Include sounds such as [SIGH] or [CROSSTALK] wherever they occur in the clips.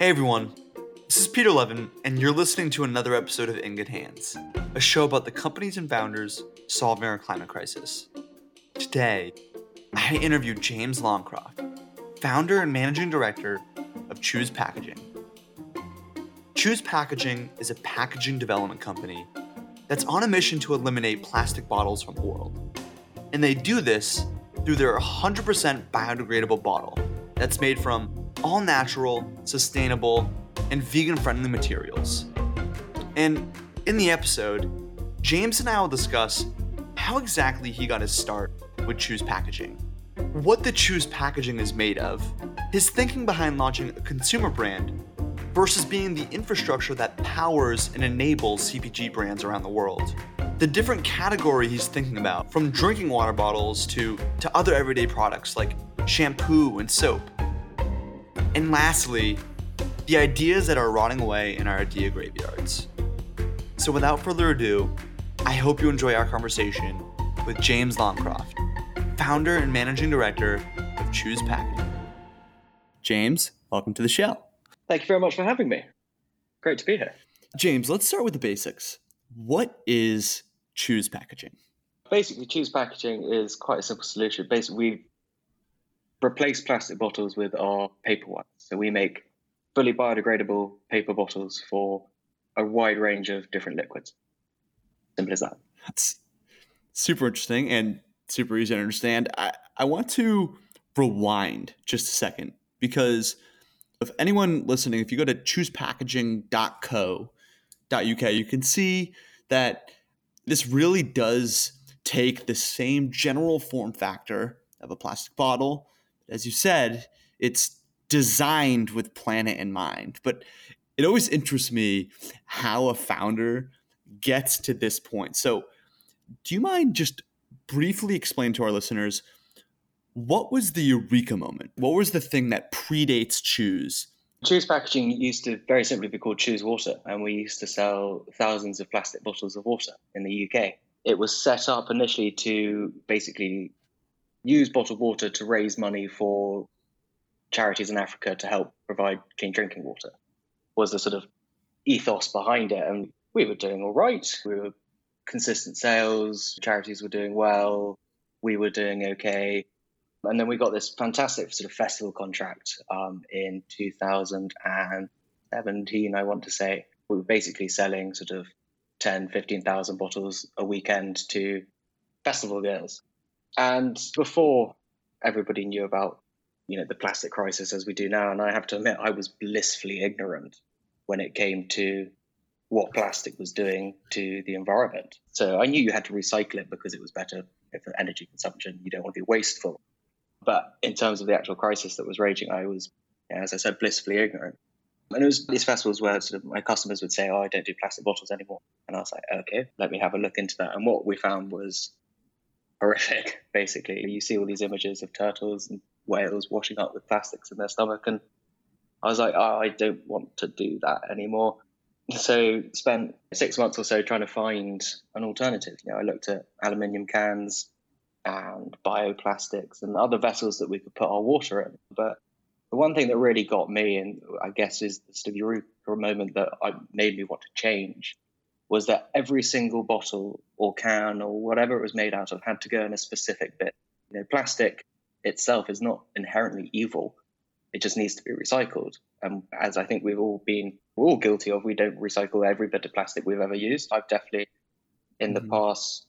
Hey everyone, this is Peter Levin, and you're listening to another episode of In Good Hands, a show about the companies and founders solving our climate crisis. Today, I interviewed James Longcroft, founder and managing director of Choose Packaging. Choose Packaging is a packaging development company that's on a mission to eliminate plastic bottles from the world. And they do this through their 100% biodegradable bottle that's made from all natural, sustainable, and vegan friendly materials. And in the episode, James and I will discuss how exactly he got his start with Choose Packaging, what the Choose Packaging is made of, his thinking behind launching a consumer brand versus being the infrastructure that powers and enables CPG brands around the world. The different category he's thinking about, from drinking water bottles to, to other everyday products like shampoo and soap. And lastly, the ideas that are rotting away in our idea graveyards. So without further ado, I hope you enjoy our conversation with James Longcroft, founder and managing director of Choose Packaging. James, welcome to the show. Thank you very much for having me. Great to be here. James, let's start with the basics. What is Choose Packaging? Basically, Choose Packaging is quite a simple solution. Basically, we replace plastic bottles with our paper ones. So we make fully biodegradable paper bottles for a wide range of different liquids. Simple as that. That's super interesting and super easy to understand. I, I want to rewind just a second because if anyone listening, if you go to choosepackaging.co.uk, you can see that this really does take the same general form factor of a plastic bottle. As you said, it's designed with planet in mind. But it always interests me how a founder gets to this point. So, do you mind just briefly explain to our listeners what was the eureka moment? What was the thing that predates Choose? Choose Packaging used to very simply be called Choose Water, and we used to sell thousands of plastic bottles of water in the UK. It was set up initially to basically use bottled water to raise money for charities in Africa to help provide clean drinking water, was the sort of ethos behind it. And we were doing all right. We were consistent sales, charities were doing well, we were doing okay. And then we got this fantastic sort of festival contract um, in 2017, I want to say. We were basically selling sort of 10, 15,000 bottles a weekend to festival girls. And before everybody knew about, you know, the plastic crisis as we do now, and I have to admit, I was blissfully ignorant when it came to what plastic was doing to the environment. So I knew you had to recycle it because it was better for energy consumption. You don't want to be wasteful. But in terms of the actual crisis that was raging, I was, as I said, blissfully ignorant. And it was these festivals where sort of my customers would say, "Oh, I don't do plastic bottles anymore," and I was like, "Okay, let me have a look into that." And what we found was horrific. [LAUGHS] Basically, you see all these images of turtles and whales washing up with plastics in their stomach, and I was like, "Oh, I don't want to do that anymore." [LAUGHS] So spent six months or so trying to find an alternative. You know, I looked at aluminium cans, and bioplastics and other vessels that we could put our water in. But the one thing that really got me, and I guess is the sort of eureka moment that made me want to change, was that every single bottle or can or whatever it was made out of had to go in a specific bit. You know, plastic itself is not inherently evil. It just needs to be recycled. And as I think we've all been, we're all guilty of, we don't recycle every bit of plastic we've ever used. I've definitely, in the mm-hmm. past,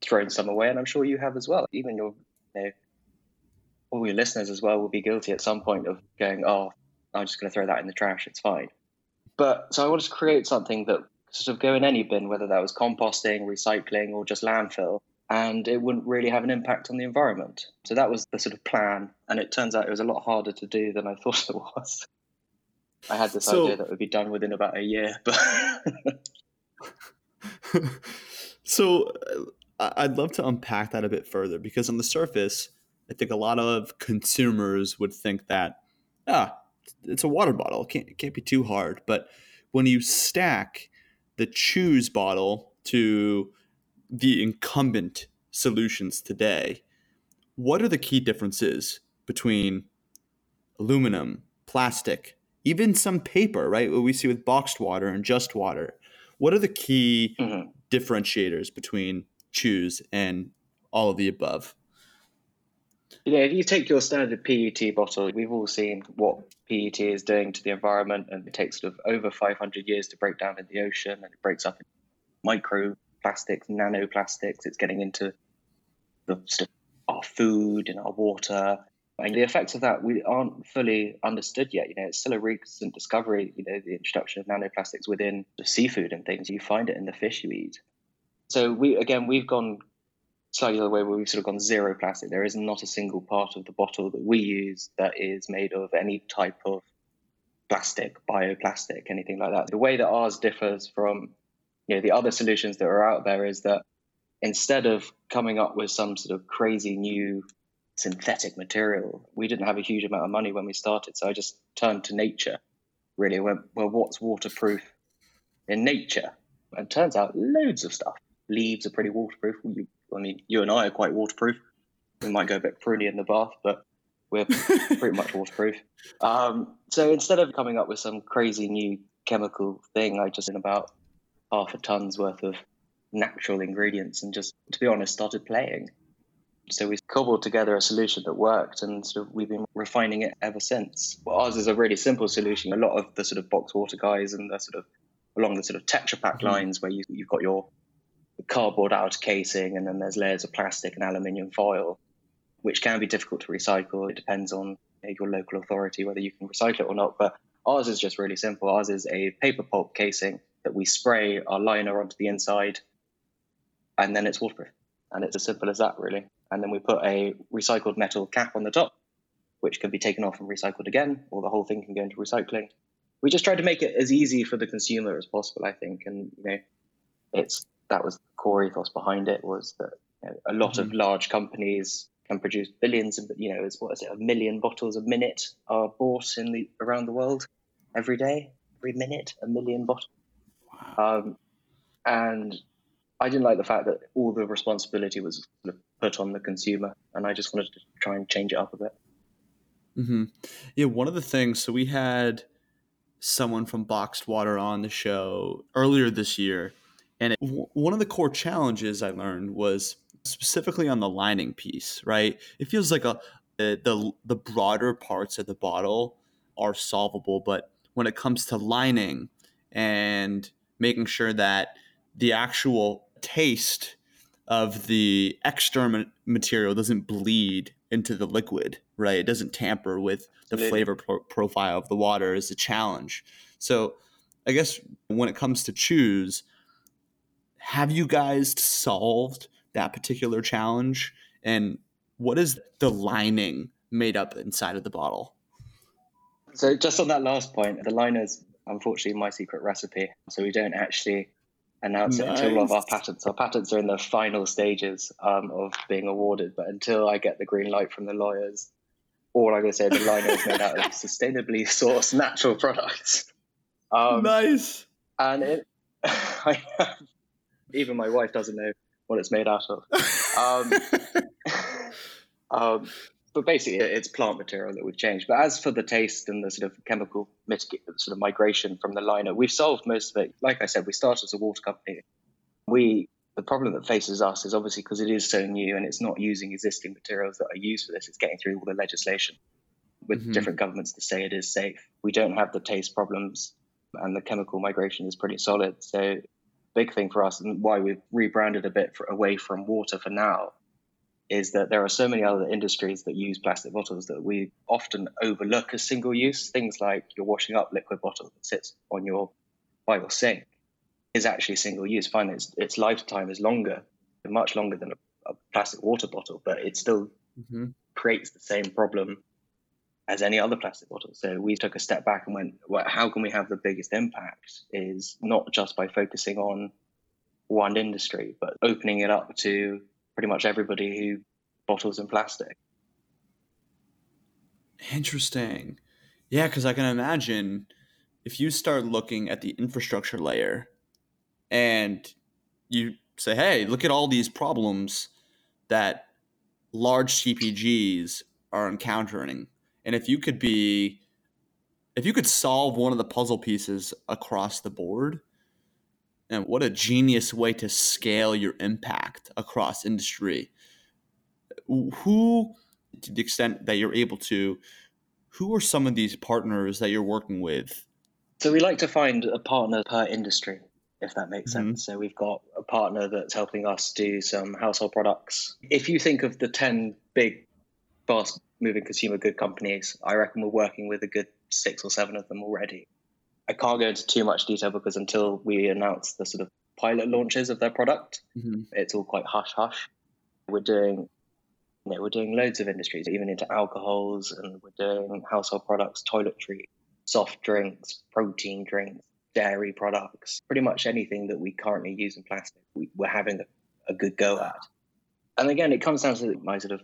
thrown some away, and I'm sure you have as well. Even your, you know, all your listeners as well will be guilty at some point of going, "Oh, I'm just going to throw that in the trash. It's fine." But so I wanted to create something that sort of go in any bin, whether that was composting, recycling, or just landfill, and it wouldn't really have an impact on the environment. So that was the sort of plan, and it turns out it was a lot harder to do than I [LAUGHS] thought it was. I had this so, idea that would be done within about a year, but. [LAUGHS] so I'd love to unpack that a bit further because on the surface, I think a lot of consumers would think that, ah, it's a water bottle. It can't, it can't be too hard. But when you stack the choose bottle to the incumbent solutions today, what are the key differences between aluminum, plastic, even some paper, right? What we see with boxed water and just water. What are the key mm-hmm. differentiators between choose and all of the above? Yeah, if you take your standard PET bottle, we've all seen what PET is doing to the environment, and it takes sort of over 500 years to break down in the ocean, and it breaks up in microplastics, nanoplastics. It's getting into the stuff, our food and our water, and the effects of that we aren't fully understood yet. You know, it's still a recent discovery. You know, the introduction of nanoplastics within the seafood and things. You find it in the fish you eat. So we again, we've gone slightly the way where we've sort of gone zero plastic. There is not a single part of the bottle that we use that is made of any type of plastic, bioplastic, anything like that. The way that ours differs from you know the other solutions that are out there is that instead of coming up with some sort of crazy new synthetic material, we didn't have a huge amount of money when we started. So I just turned to nature, really. Went, well, what's waterproof in nature? And turns out loads of stuff. Leaves are pretty waterproof. You I mean, you and I are quite waterproof. We might go a bit pruny in the bath, but we're [LAUGHS] pretty much waterproof. Um, so instead of coming up with some crazy new chemical thing, I just in about half a ton's worth of natural ingredients and just, to be honest, started playing. So we cobbled together a solution that worked, and sort of we've been refining it ever since. Well, ours is a really simple solution. A lot of the sort of box water guys and the sort of along the sort of Tetra Pak mm-hmm. lines where you, you've got your cardboard outer casing, and then there's layers of plastic and aluminium foil, which can be difficult to recycle. It depends on your local authority whether you can recycle it or not. But ours is just really simple. Ours is a paper pulp casing that we spray our liner onto the inside, and then it's waterproof. And it's as simple as that, really. And then we put a recycled metal cap on the top, which can be taken off and recycled again, or the whole thing can go into recycling. We just tried to make it as easy for the consumer as possible, I think. And you know, it's that was core ethos behind it was that you know, a lot mm-hmm. of large companies can produce billions of you know is what is it a million bottles a minute are bought in the around the world every day every minute a million bottles wow. um, and I didn't like the fact that all the responsibility was put on the consumer and I just wanted to try and change it up a bit mm-hmm. yeah one of the things so we had someone from boxed water on the show earlier this year and it, w- one of the core challenges I learned was specifically on the lining piece, right? It feels like a eh, the the broader parts of the bottle are solvable, but when it comes to lining and making sure that the actual taste of the external material doesn't bleed into the liquid, right? It doesn't tamper with the flavor pro- profile of the water is a challenge. So, I guess when it comes to choose, have you guys solved that particular challenge? And what is the lining made up inside of the bottle? So, just on that last point, the liner's unfortunately my secret recipe. So, we don't actually announce nice. it until all of our patents. Our patents are in the final stages um, of being awarded, but until I get the green light from the lawyers, all I'm going to say the liner is made out of [LAUGHS] sustainably sourced natural products. Um, nice. And it, [LAUGHS] I have even my wife doesn't know what it's made out of. Um, [LAUGHS] um, but basically, it's plant material that we've changed. But as for the taste and the sort of chemical mitigate, sort of migration from the liner, we've solved most of it. Like I said, we started as a water company. We the problem that faces us is obviously because it is so new and it's not using existing materials that are used for this. It's getting through all the legislation with mm-hmm. different governments to say it is safe. We don't have the taste problems, and the chemical migration is pretty solid. So big thing for us and why we've rebranded a bit for, away from water for now is that there are so many other industries that use plastic bottles that we often overlook as single use. Things like your washing up liquid bottle that sits on your by your sink is actually single use. Fine, its its lifetime is longer, much longer than a, a plastic water bottle, but it still mm-hmm. creates the same problem as any other plastic bottle. So we took a step back and went, well, how can we have the biggest impact? Is not just by focusing on one industry, but opening it up to pretty much everybody who bottles in plastic. Interesting. Yeah, because I can imagine if you start looking at the infrastructure layer and you say, hey, look at all these problems that large CPGs are encountering and if you could be if you could solve one of the puzzle pieces across the board, and what a genius way to scale your impact across industry. Who, to the extent that you're able to, who are some of these partners that you're working with? So we like to find a partner per industry, if that makes mm-hmm. sense. So we've got a partner that's helping us do some household products. If you think of the 10 big, fast moving consumer good companies, I reckon we're working with a good six or seven of them already. I can't go into too much detail because until we announce the sort of pilot launches of their product, mm-hmm. it's all quite hush hush. We're doing you know, we're doing loads of industries, even into alcohols, and we're doing household products, toiletry, soft drinks, protein drinks, dairy products, pretty much anything that we currently use in plastic, we, are having a, a, good go at. And again, it comes down to my sort of,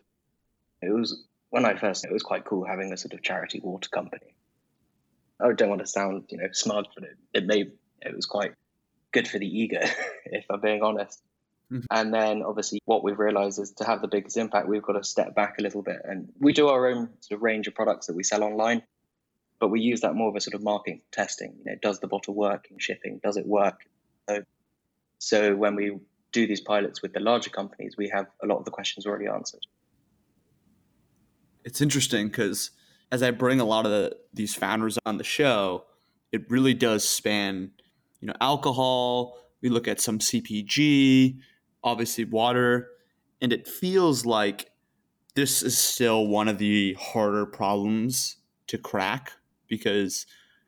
it was, when I first, it was quite cool having a sort of charity water company. I don't want to sound, you know, smug, but it, it made it was quite good for the ego, [LAUGHS] if I'm being honest. Mm-hmm. And then obviously what we've realized is to have the biggest impact, we've got to step back a little bit. And we do our own sort of range of products that we sell online, but we use that more of a sort of marketing testing. You know, does the bottle work in shipping? Does it work? So, so when we do these pilots with the larger companies, we have a lot of the questions already answered. It's interesting because as I bring a lot of the, these founders on the show, it really does span, you know, alcohol. We look at some CPG, obviously water, and it feels like this is still one of the harder problems to crack because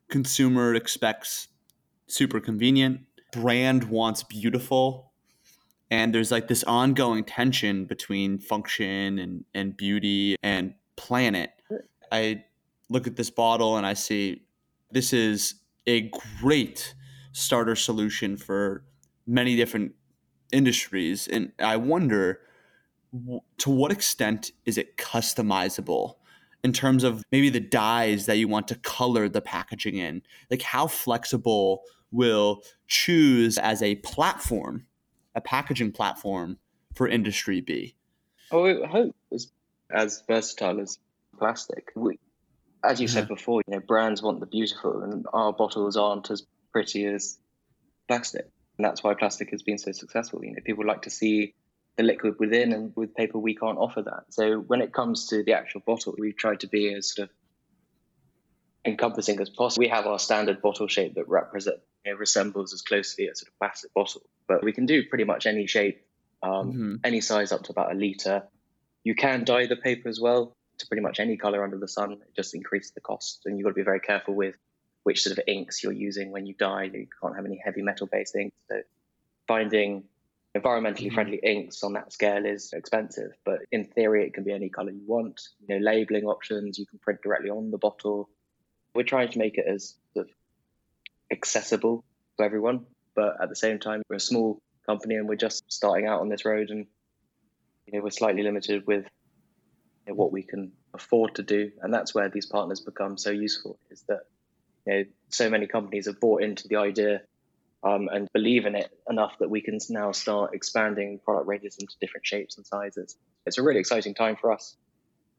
consumer expects super convenient, brand wants beautiful, and there's like this ongoing tension between function and, and beauty and planet I look at this bottle and I see this is a great starter solution for many different industries. And I wonder to what extent is it customizable in terms of maybe the dyes that you want to color the packaging in? Like, how flexible will choose as a platform, a packaging platform for industry be? Oh, I hope it's as versatile as plastic. We, as you said before, you know, brands want the beautiful, and our bottles aren't as pretty as plastic, and that's why plastic has been so successful. You know, people like to see the liquid within, and with paper we can't offer that. So when it comes to the actual bottle, we've tried to be as sort of encompassing as possible. We have our standard bottle shape that represent you know, resembles as closely as a sort of plastic bottle, but we can do pretty much any shape, um, mm-hmm. any size up to about a liter. You can dye the paper as well to pretty much any color under the sun. It just increases the cost, and you've got to be very careful with which sort of inks you're using when you dye. You can't have any heavy metal based inks. So finding environmentally mm-hmm. friendly inks on that scale is expensive, but in theory, it can be any color you want. You know, labeling options you can print directly on the bottle. We're trying to make it as sort of accessible to everyone, but at the same time, we're a small company and we're just starting out on this road, and you know, we're slightly limited with you know, what we can afford to do, and that's where these partners become so useful. Is that you know so many companies have bought into the idea um, and believe in it enough that we can now start expanding product ranges into different shapes and sizes. It's a really exciting time for us.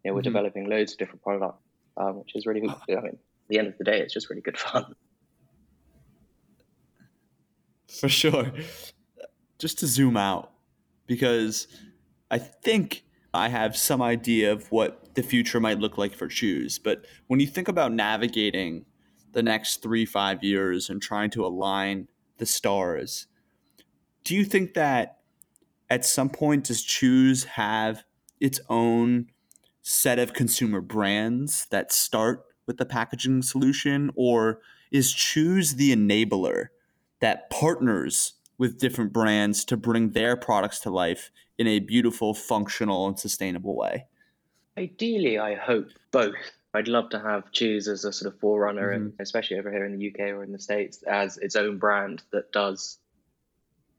You know, we're mm-hmm. developing loads of different products, um, which is really. good. I mean, at the end of the day, it's just really good fun. For sure. Just to zoom out, because I think I have some idea of what the future might look like for Choose. But when you think about navigating the next three, five years and trying to align the stars, do you think that at some point does Choose have its own set of consumer brands that start with the packaging solution? Or is choose the enabler that partners with different brands to bring their products to life in a beautiful, functional, and sustainable way? Ideally, I hope both. I'd love to have Choose as a sort of forerunner, mm-hmm. and especially over here in the UK or in the States, as its own brand that does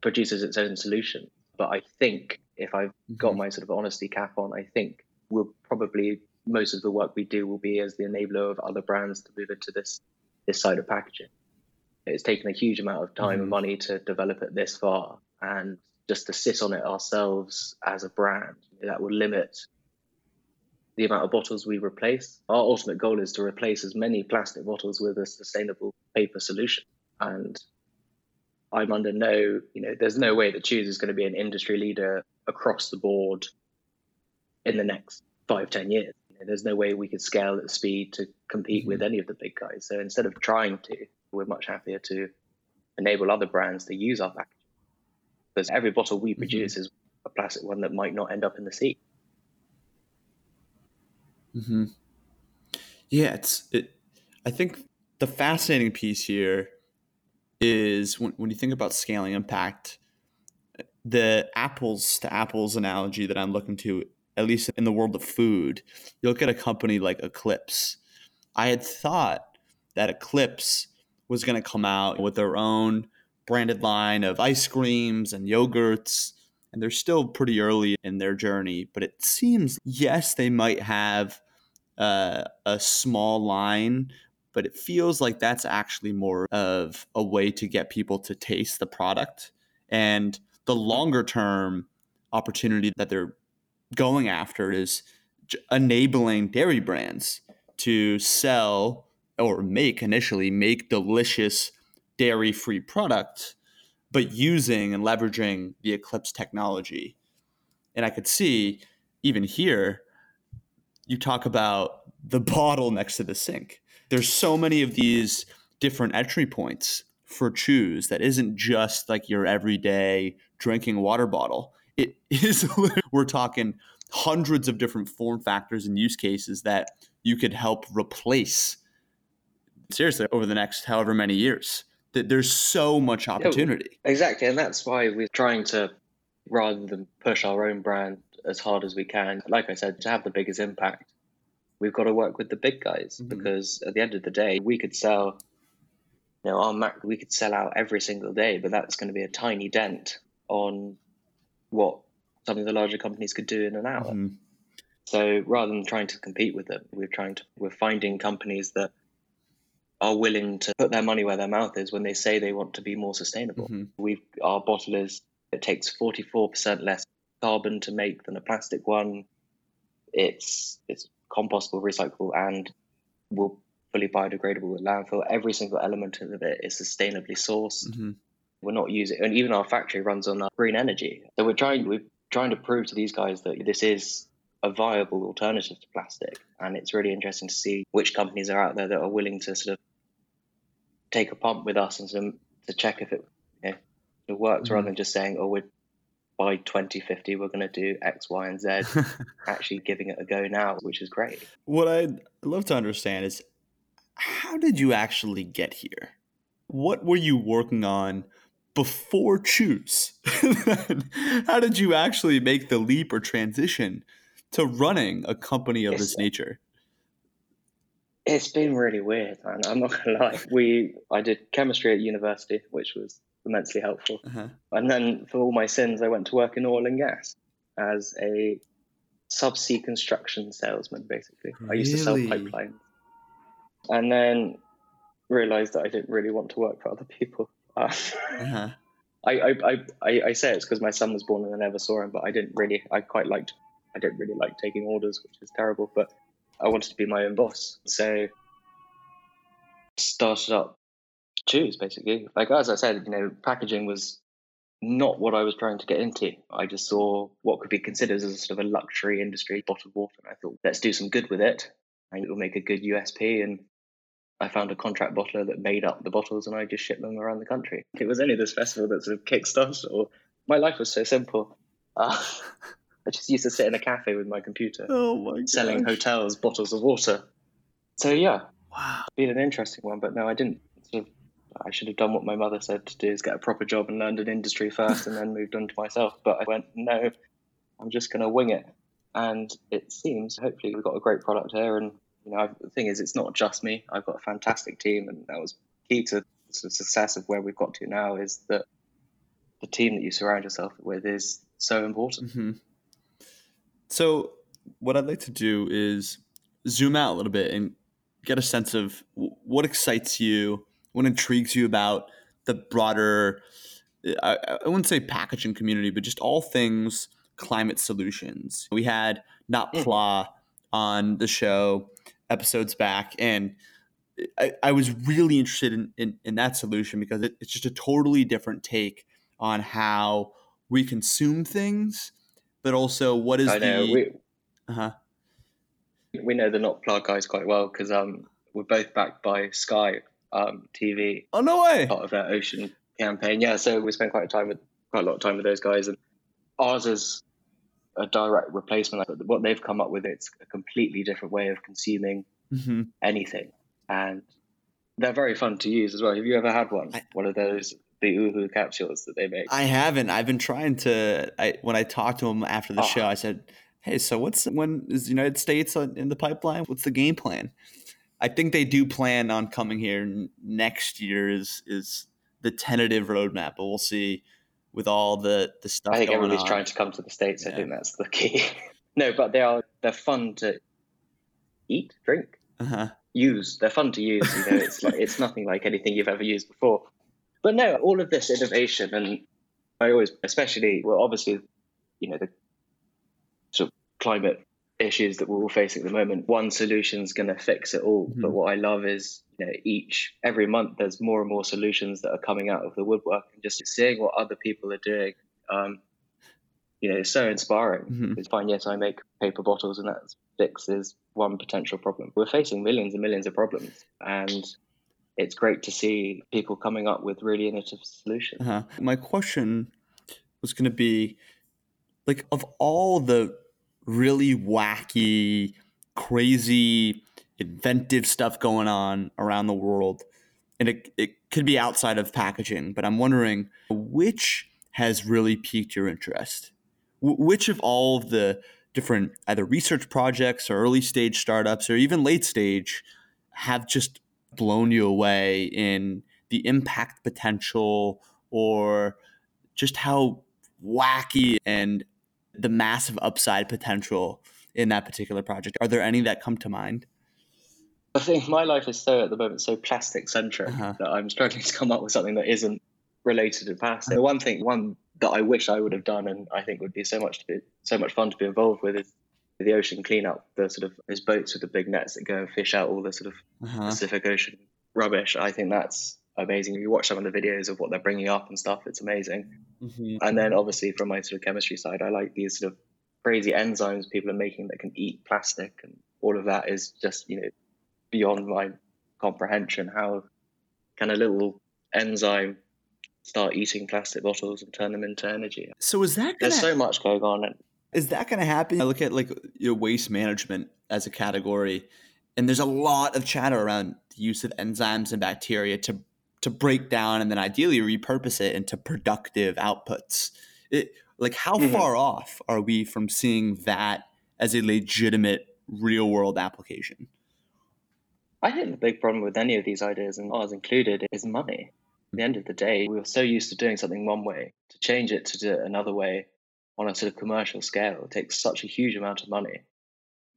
produces its own solution. But I think if I've mm-hmm. got my sort of honesty cap on, I think we'll probably most of the work we do will be as the enabler of other brands to move into this this side of packaging. It's taken a huge amount of time mm-hmm. and money to develop it this far, and just to sit on it ourselves as a brand that will limit the amount of bottles we replace. Our ultimate goal is to replace as many plastic bottles with a sustainable paper solution. And I'm under no, you know, there's no way that Choose is going to be an industry leader across the board in the next five, ten years. You know, there's no way we could scale at speed to compete mm-hmm. with any of the big guys. So instead of trying to, we're much happier to enable other brands to use our packaging. Because every bottle we mm-hmm. produce mm-hmm. is a plastic one that might not end up in the sea. Hmm. Yeah, it's it. I think the fascinating piece here is when, when you think about scaling impact, the apples to apples analogy that I'm looking to, at least in the world of food, you look at a company like Eclipse. I had thought that Eclipse was going to come out with their own branded line of ice creams and yogurts and they're still pretty early in their journey. But it seems, yes, they might have uh, a small line, but it feels like that's actually more of a way to get people to taste the product. And the longer term opportunity that they're going after is enabling dairy brands to sell or make initially make delicious dairy free product but using and leveraging the Eclipse technology. And I could see even here, you talk about the [LAUGHS] bottle next to the sink. There's so many of these different entry points for choose that isn't just like your everyday drinking water bottle. It [LAUGHS] is, we're talking hundreds of different form factors and use cases that you could help replace seriously over the next however many years that there's so much opportunity. Exactly, and that's why we're trying to rather than push our own brand as hard as we can. Like I said, to have the biggest impact, we've got to work with the big guys mm-hmm. because at the end of the day, we could sell. You know, our Mac, we could sell out every single day, but that's going to be a tiny dent on what some of the larger companies could do in an hour. Mm-hmm. So rather than trying to compete with them, we're trying to we're finding companies that are willing to put their money where their mouth is when they say they want to be more sustainable. Mm-hmm. We've our bottle is it takes 44% less carbon to make than a plastic one. It's it's compostable, recyclable, and will fully biodegradable at landfill. Every single element of it is sustainably sourced. Mm-hmm. We're not using, and even our factory runs on green energy. So we're trying we're trying to prove to these guys that this is a viable alternative to plastic. And it's really interesting to see which companies are out there that are willing to sort of take a pump with us and some, to check if it, you know, it works mm-hmm. rather than just saying, oh, we're by 2050 we're going to do x y and z [LAUGHS] actually giving it a go now which is great what i'd love to understand is how did you actually get here what were you working on before choose [LAUGHS] how did you actually make the leap or transition to running a company of it's, this nature? It's been really weird, man. I'm not gonna lie. We I did chemistry at university, which was immensely helpful. Uh-huh. And then for all my sins, I went to work in oil and gas as a subsea construction salesman. Basically, really? I used to sell pipelines, and then realized that I didn't really want to work for other people. [LAUGHS] Uh, uh-huh. I, I, I, I say it's because my son was born and I never saw him, but I didn't really. I quite liked I don't really like taking orders, which is terrible, but I wanted to be my own boss. So started up Choose basically. Like as I said, you know, packaging was not what I was trying to get into. I just saw what could be considered as a sort of a luxury industry, bottled water. And I thought, let's do some good with it. And it will make a good USP. And I found a contract bottler that made up the bottles and I just shipped them around the country. It was only this festival that sort of kickstarted or my life was so simple. Uh, [LAUGHS] I just used to sit in a cafe with my computer, oh my selling hotels bottles of water. So yeah, wow, been an interesting one. But no, I didn't. Sort of, I should have done what my mother said to do: is get a proper job and learned an industry first, and then [LAUGHS] moved on to myself. But I went, no, I'm just going to wing it. And it seems, hopefully, we've got a great product here. And you know, the thing is, it's not just me. I've got a fantastic team, and that was key to the success of where we've got to now. Is that the team that you surround yourself with is so important. Mm-hmm. So, what I'd like to do is zoom out a little bit and get a sense of what excites you, what intrigues you about the broader, I, I wouldn't say packaging community, but just all things climate solutions. We had Not mm. Pla on the show episodes back, and I, I was really interested in, in, in that solution because it, it's just a totally different take on how we consume things, but also what is I know the we, uh-huh. we know the Notpla guys quite well because um, we're both backed by Sky um, TV, oh no way part of their Ocean campaign. Yeah, so we spend quite a time with quite a lot of time with those guys, and ours is a direct replacement. What they've come up with, it's a completely different way of consuming hmm anything, and they're very fun to use as well. Have you ever had one? I- one of those the Ooho capsules that they make? I haven't. I've been trying to. I when I talked to him after the Oh. show, I said, "Hey, so what's when is the United States in the pipeline? What's the game plan?" I think they do plan on coming here next year. Is is the tentative roadmap, but we'll see with all the the stuff. I think everybody's on. trying to come to the states. I think that's the key. [LAUGHS] no, but they are they're fun to eat, drink, Uh-huh. use. They're fun to use. You know, it's like it's nothing like anything you've ever used before. But no, all of this innovation, and I always, especially, well, obviously, you know, the sort of climate issues that we're all facing at the moment. One solution's going to fix it all. Mhm. But what I love is, you know, each every month there's more and more solutions that are coming out of the woodwork, and just seeing what other people are doing. Um, you know, it's so inspiring. Mhm. It's fine. Yes, I make paper bottles, and that fixes one potential problem. We're facing millions and millions of problems, and it's great to see people coming up with really innovative solutions. Uh-huh. My question was going to be like, of all the really wacky, crazy, inventive stuff going on around the world, and it, it could be outside of packaging, but I'm wondering which has really piqued your interest? Wh- which of all of the different either research projects or early stage startups or even late stage have just blown you away in the impact potential or just how wacky and the massive upside potential in that particular project. Are there any that come to mind? I think my life is so at the moment so plastic centric Uh-huh. that I'm struggling to come up with something that isn't related to plastic. The one thing, one that I wish I would have done, and I think would be so much to be so much fun to be involved with, is the ocean cleanup. The sort of those boats with the big nets that go and fish out all the sort of Uh-huh. Pacific Ocean rubbish. I think that's amazing. You watch some of the videos of what they're bringing up and stuff. It's amazing. Mhm. And then obviously from my sort of chemistry side, I like these sort of crazy enzymes people are making that can eat plastic, and all of that is just you know beyond my comprehension. How can a little enzyme start eating plastic bottles and turn them into energy? So is that gonna There's so much going on, and is that going to happen? I look at like your waste management as a category, and there's a lot of chatter around the use of enzymes and bacteria to to break down and then ideally repurpose it into productive outputs. It like how Mhm. far off are we from seeing that as a legitimate real world application? I think the big problem with any of these ideas, and ours included, is money. At the end of the day, we were so used to doing something one way. To change it to do it another way on a sort of commercial scale It takes such a huge amount of money.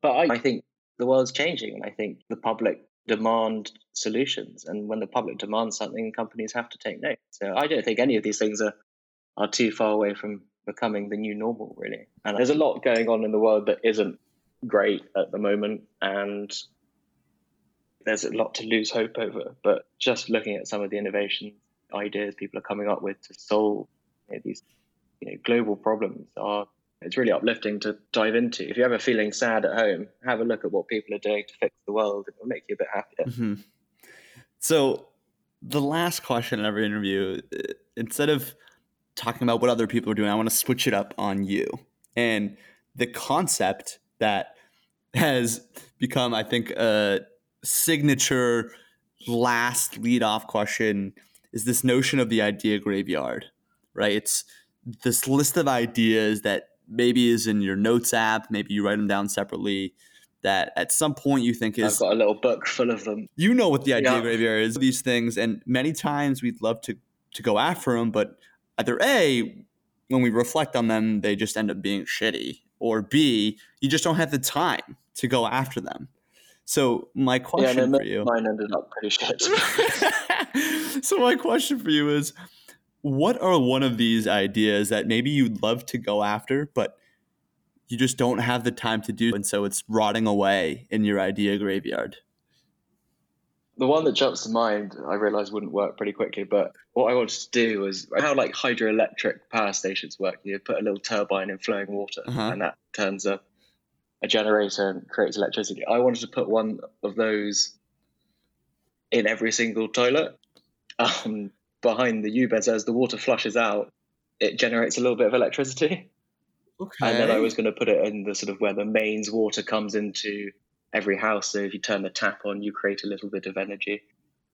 But I, I think the world's changing, and I think the public demand solutions. And when the public demands something, companies have to take note. So I don't think any of these things are, are too far away from becoming the new normal, really. And there's a lot going on in the world that isn't great at the moment. And there's a lot to lose hope over. But just looking at some of the innovation ideas people are coming up with to solve you know, these you know, global problems are it's really uplifting to dive into. If you're ever feeling sad at home, have a look at what people are doing to fix the world. It will make you a bit happier. hmm So, the last question in every interview, uh, instead of talking about what other people are doing, I want to switch it up on you. And the concept that has become, I think, a signature last lead off question is this notion of the idea graveyard, right? It's this list of ideas that maybe is in your notes app, maybe you write them down separately. That at some point you think is I've got a little book full of them. you know what the idea Yeah. graveyard is these things and many times we'd love to to go after them but either a when we reflect on them they just end up being shitty or b you just don't have the time to go after them so my Yeah, question no, for you mine ended up pretty shit. [LAUGHS] so my question for you is what are one of these ideas that maybe you'd love to go after but you just don't have the time to do, and so it's rotting away in your idea graveyard. The one that jumps to mind, I realised wouldn't work pretty quickly, but what I wanted to do was how like hydroelectric power stations work. You put a little turbine in flowing water, Uh-huh. and that turns a, a generator and creates electricity. I wanted to put one of those in every single toilet [LAUGHS] um, behind the U bends as the water flushes out. It generates a little bit of electricity. Okay. And then I was going to put it in the sort of where the mains water comes into every house. So if you turn the tap on, you create a little bit of energy.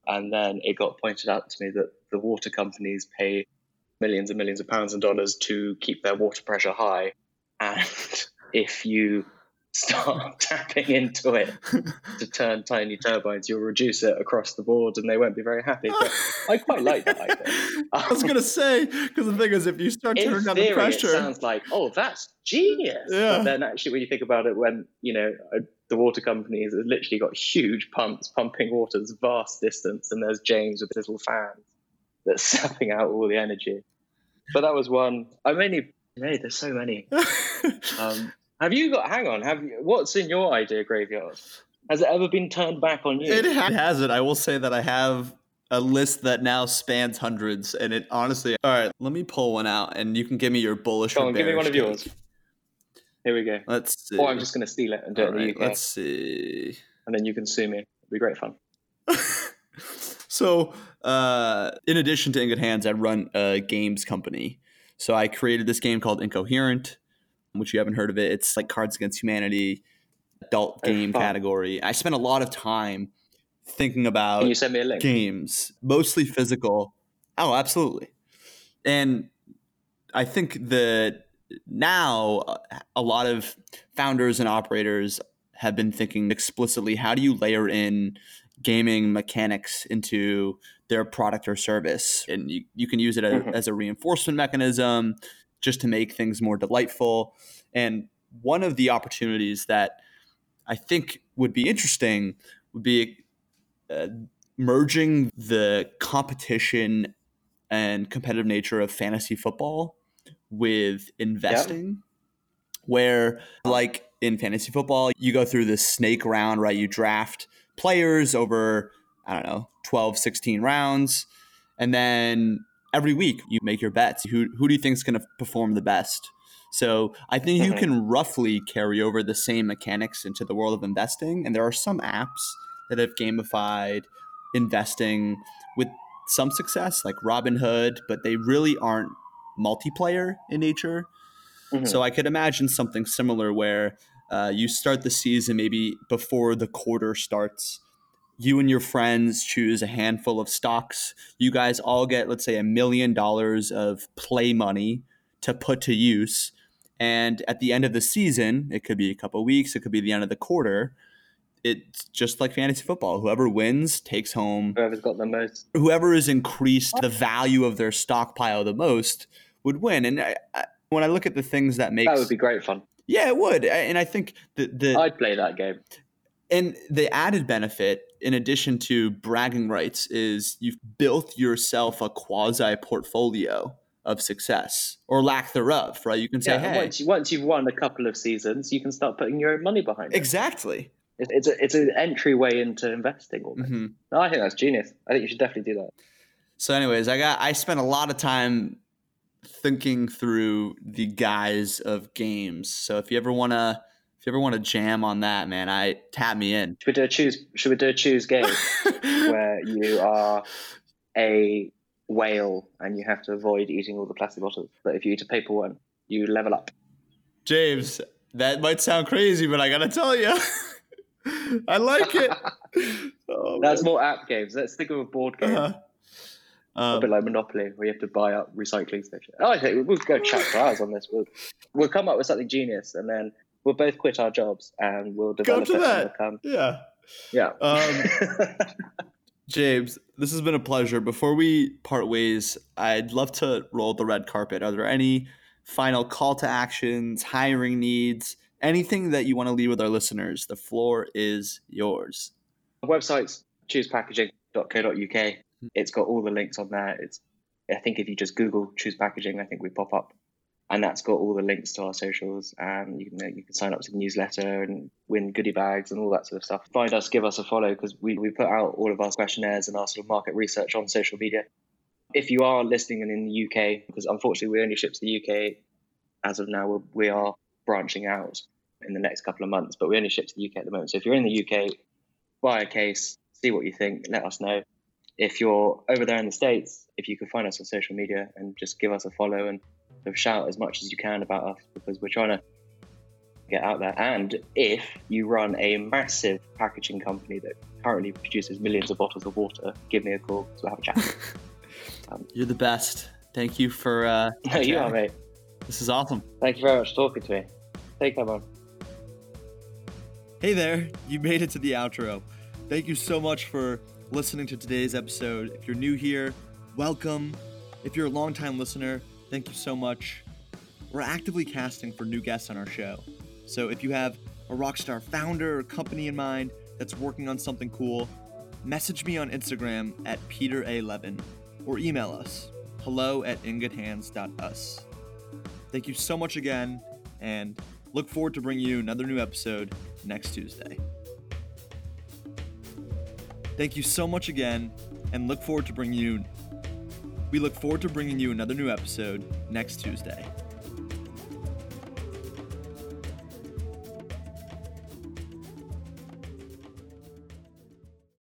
And then it got pointed out to me that the water companies pay millions and millions of pounds and dollars to keep their water pressure high. And [LAUGHS] if you start [LAUGHS] tapping into it to turn tiny turbines, you'll reduce it across the board and they won't be very happy. But I quite like that idea. [LAUGHS] I was gonna say because the thing is, if you start in turning down the pressure, it sounds like, oh, that's genius. Yeah. But then actually, when you think about it, when you know uh, the water companies have literally got huge pumps pumping waters vast distance, and there's James with his little fans that's [LAUGHS] sapping out all the energy. But that was one. I mainly, hey, there's so many. Um, have you got? Hang on. Have you? What's in your idea graveyard? Has it ever been turned back on you? it ha- hasn't. I will say that I have a list that now spans hundreds, and it honestly. All right, let me pull one out, and you can give me your bullish. Come on, give me one of yours. Here we go. Let's see. Or I'm just going to steal it and do it All in the right, UK, let's see. and then you can sue me. It'll be great fun. [LAUGHS] so, uh, in addition to In Good Hands, I run a games company. So I created this game called Incoherent, which you haven't heard of it. It's like Cards Against Humanity, adult game category. I spent a lot of time thinking about Can you send me a link? games, mostly physical. Oh, absolutely. And I think that now uh, a lot of founders and operators have been thinking explicitly how do you layer in gaming mechanics into their product or service? And you, you can use it as, Mhm. as a reinforcement mechanism just to make things more delightful. And one of the opportunities that I think would be interesting would be uh, merging the competition and competitive nature of fantasy football with investing. Where like in fantasy football you go through this snake round right? You draft players over i don't know 12 16 rounds. And then every week you make your bets who, who do you think is going to perform the best so i think you Mhm. can roughly carry over the same mechanics into the world of investing and there are some apps that have gamified investing with some success like robinhood but they really aren't multiplayer in nature Mhm. so I could imagine something similar where uh, you start the season maybe before the quarter starts. You and your friends choose a handful of stocks. You guys all get, let's say, a million dollars of play money to put to use. And at the end of the season, it could be a couple weeks, it could be the end of the quarter. It's just like fantasy football. Whoever wins takes home Whoever's got the most. whoever has increased the value of their stockpile the most would win. And I, I, when I look at the things that make That would be great fun. yeah, it would. And I think the the I'd play that game. And the added benefit, in addition to bragging rights, is you've built yourself a quasi portfolio of success or lack thereof. Right? You can say, Yeah, "Hey, once, you, once you've won a couple of seasons, you can start putting your own money behind it. exactly." It's, it's, a, it's an entryway into investing. Almost. hmm No, I think that's genius. I think you should definitely do that. So, anyways, I got I spent a lot of time thinking through the guise of games. So if you ever wanna if you ever want to jam on that, man, I tap me in. Should we do a choose? Should we do a choose game [LAUGHS] where you are a whale and you have to avoid eating all the plastic bottles? But if you eat a paper one, you level up. James, that might sound crazy, but I gotta tell you, [LAUGHS] I like it. [LAUGHS] Oh, That's man. more app games. Let's think of a board game. Uh-huh. A Um, bit like Monopoly, where you have to buy up recycling stations. Oh, I think we'll go chat for hours on this. We'll, we'll come up with something genius, and then we'll both quit our jobs and we'll Go develop to it that. become. yeah. Yeah. Um, [LAUGHS] James, this has been a pleasure. Before we part ways, I'd love to roll the red carpet. Are there any final call to actions, hiring needs, anything that you want to leave with our listeners? The floor is yours. Our website's choosepackaging.co.uk. It's got all the links on there. It's I think if you just Google choose packaging, I think we pop up. And that's got all the links to our socials. And you can you can sign up to the newsletter and win goodie bags and all that sort of stuff. Find us, give us a follow because we, we put out all of our questionnaires and our sort of market research on social media. If you are listening and in the UK, because unfortunately we only ship to the UK as of now, we are we are branching out in the next couple of months, but we only ship to the UK at the moment. So if you're in the UK, buy a case, see what you think, let us know. If you're over there in the States, if you can find us on social media and just give us a follow and shout as much as you can about us because we're trying to get out there. And if you run a massive packaging company that currently produces millions of bottles of water, give me a call to have a chat. [LAUGHS] um, You're the best. Thank you for. Uh, [LAUGHS] no, you are, mate. This is awesome. Thank you very much for talking to me. Take care, man. Hey there, you made it to the outro. Thank you so much for listening to today's episode. If you're new here, welcome. If you're a longtime listener, thank you so much. We're actively casting for new guests on our show. So if you have a rockstar founder or company in mind that's working on something cool, message me on Instagram at Peter A. Levin or email us hello at ingoodhands.us. Thank you so much again, and look forward to bringing you another new episode next Tuesday. Thank you so much again, and look forward to bringing you we look forward to bringing you another new episode next Tuesday.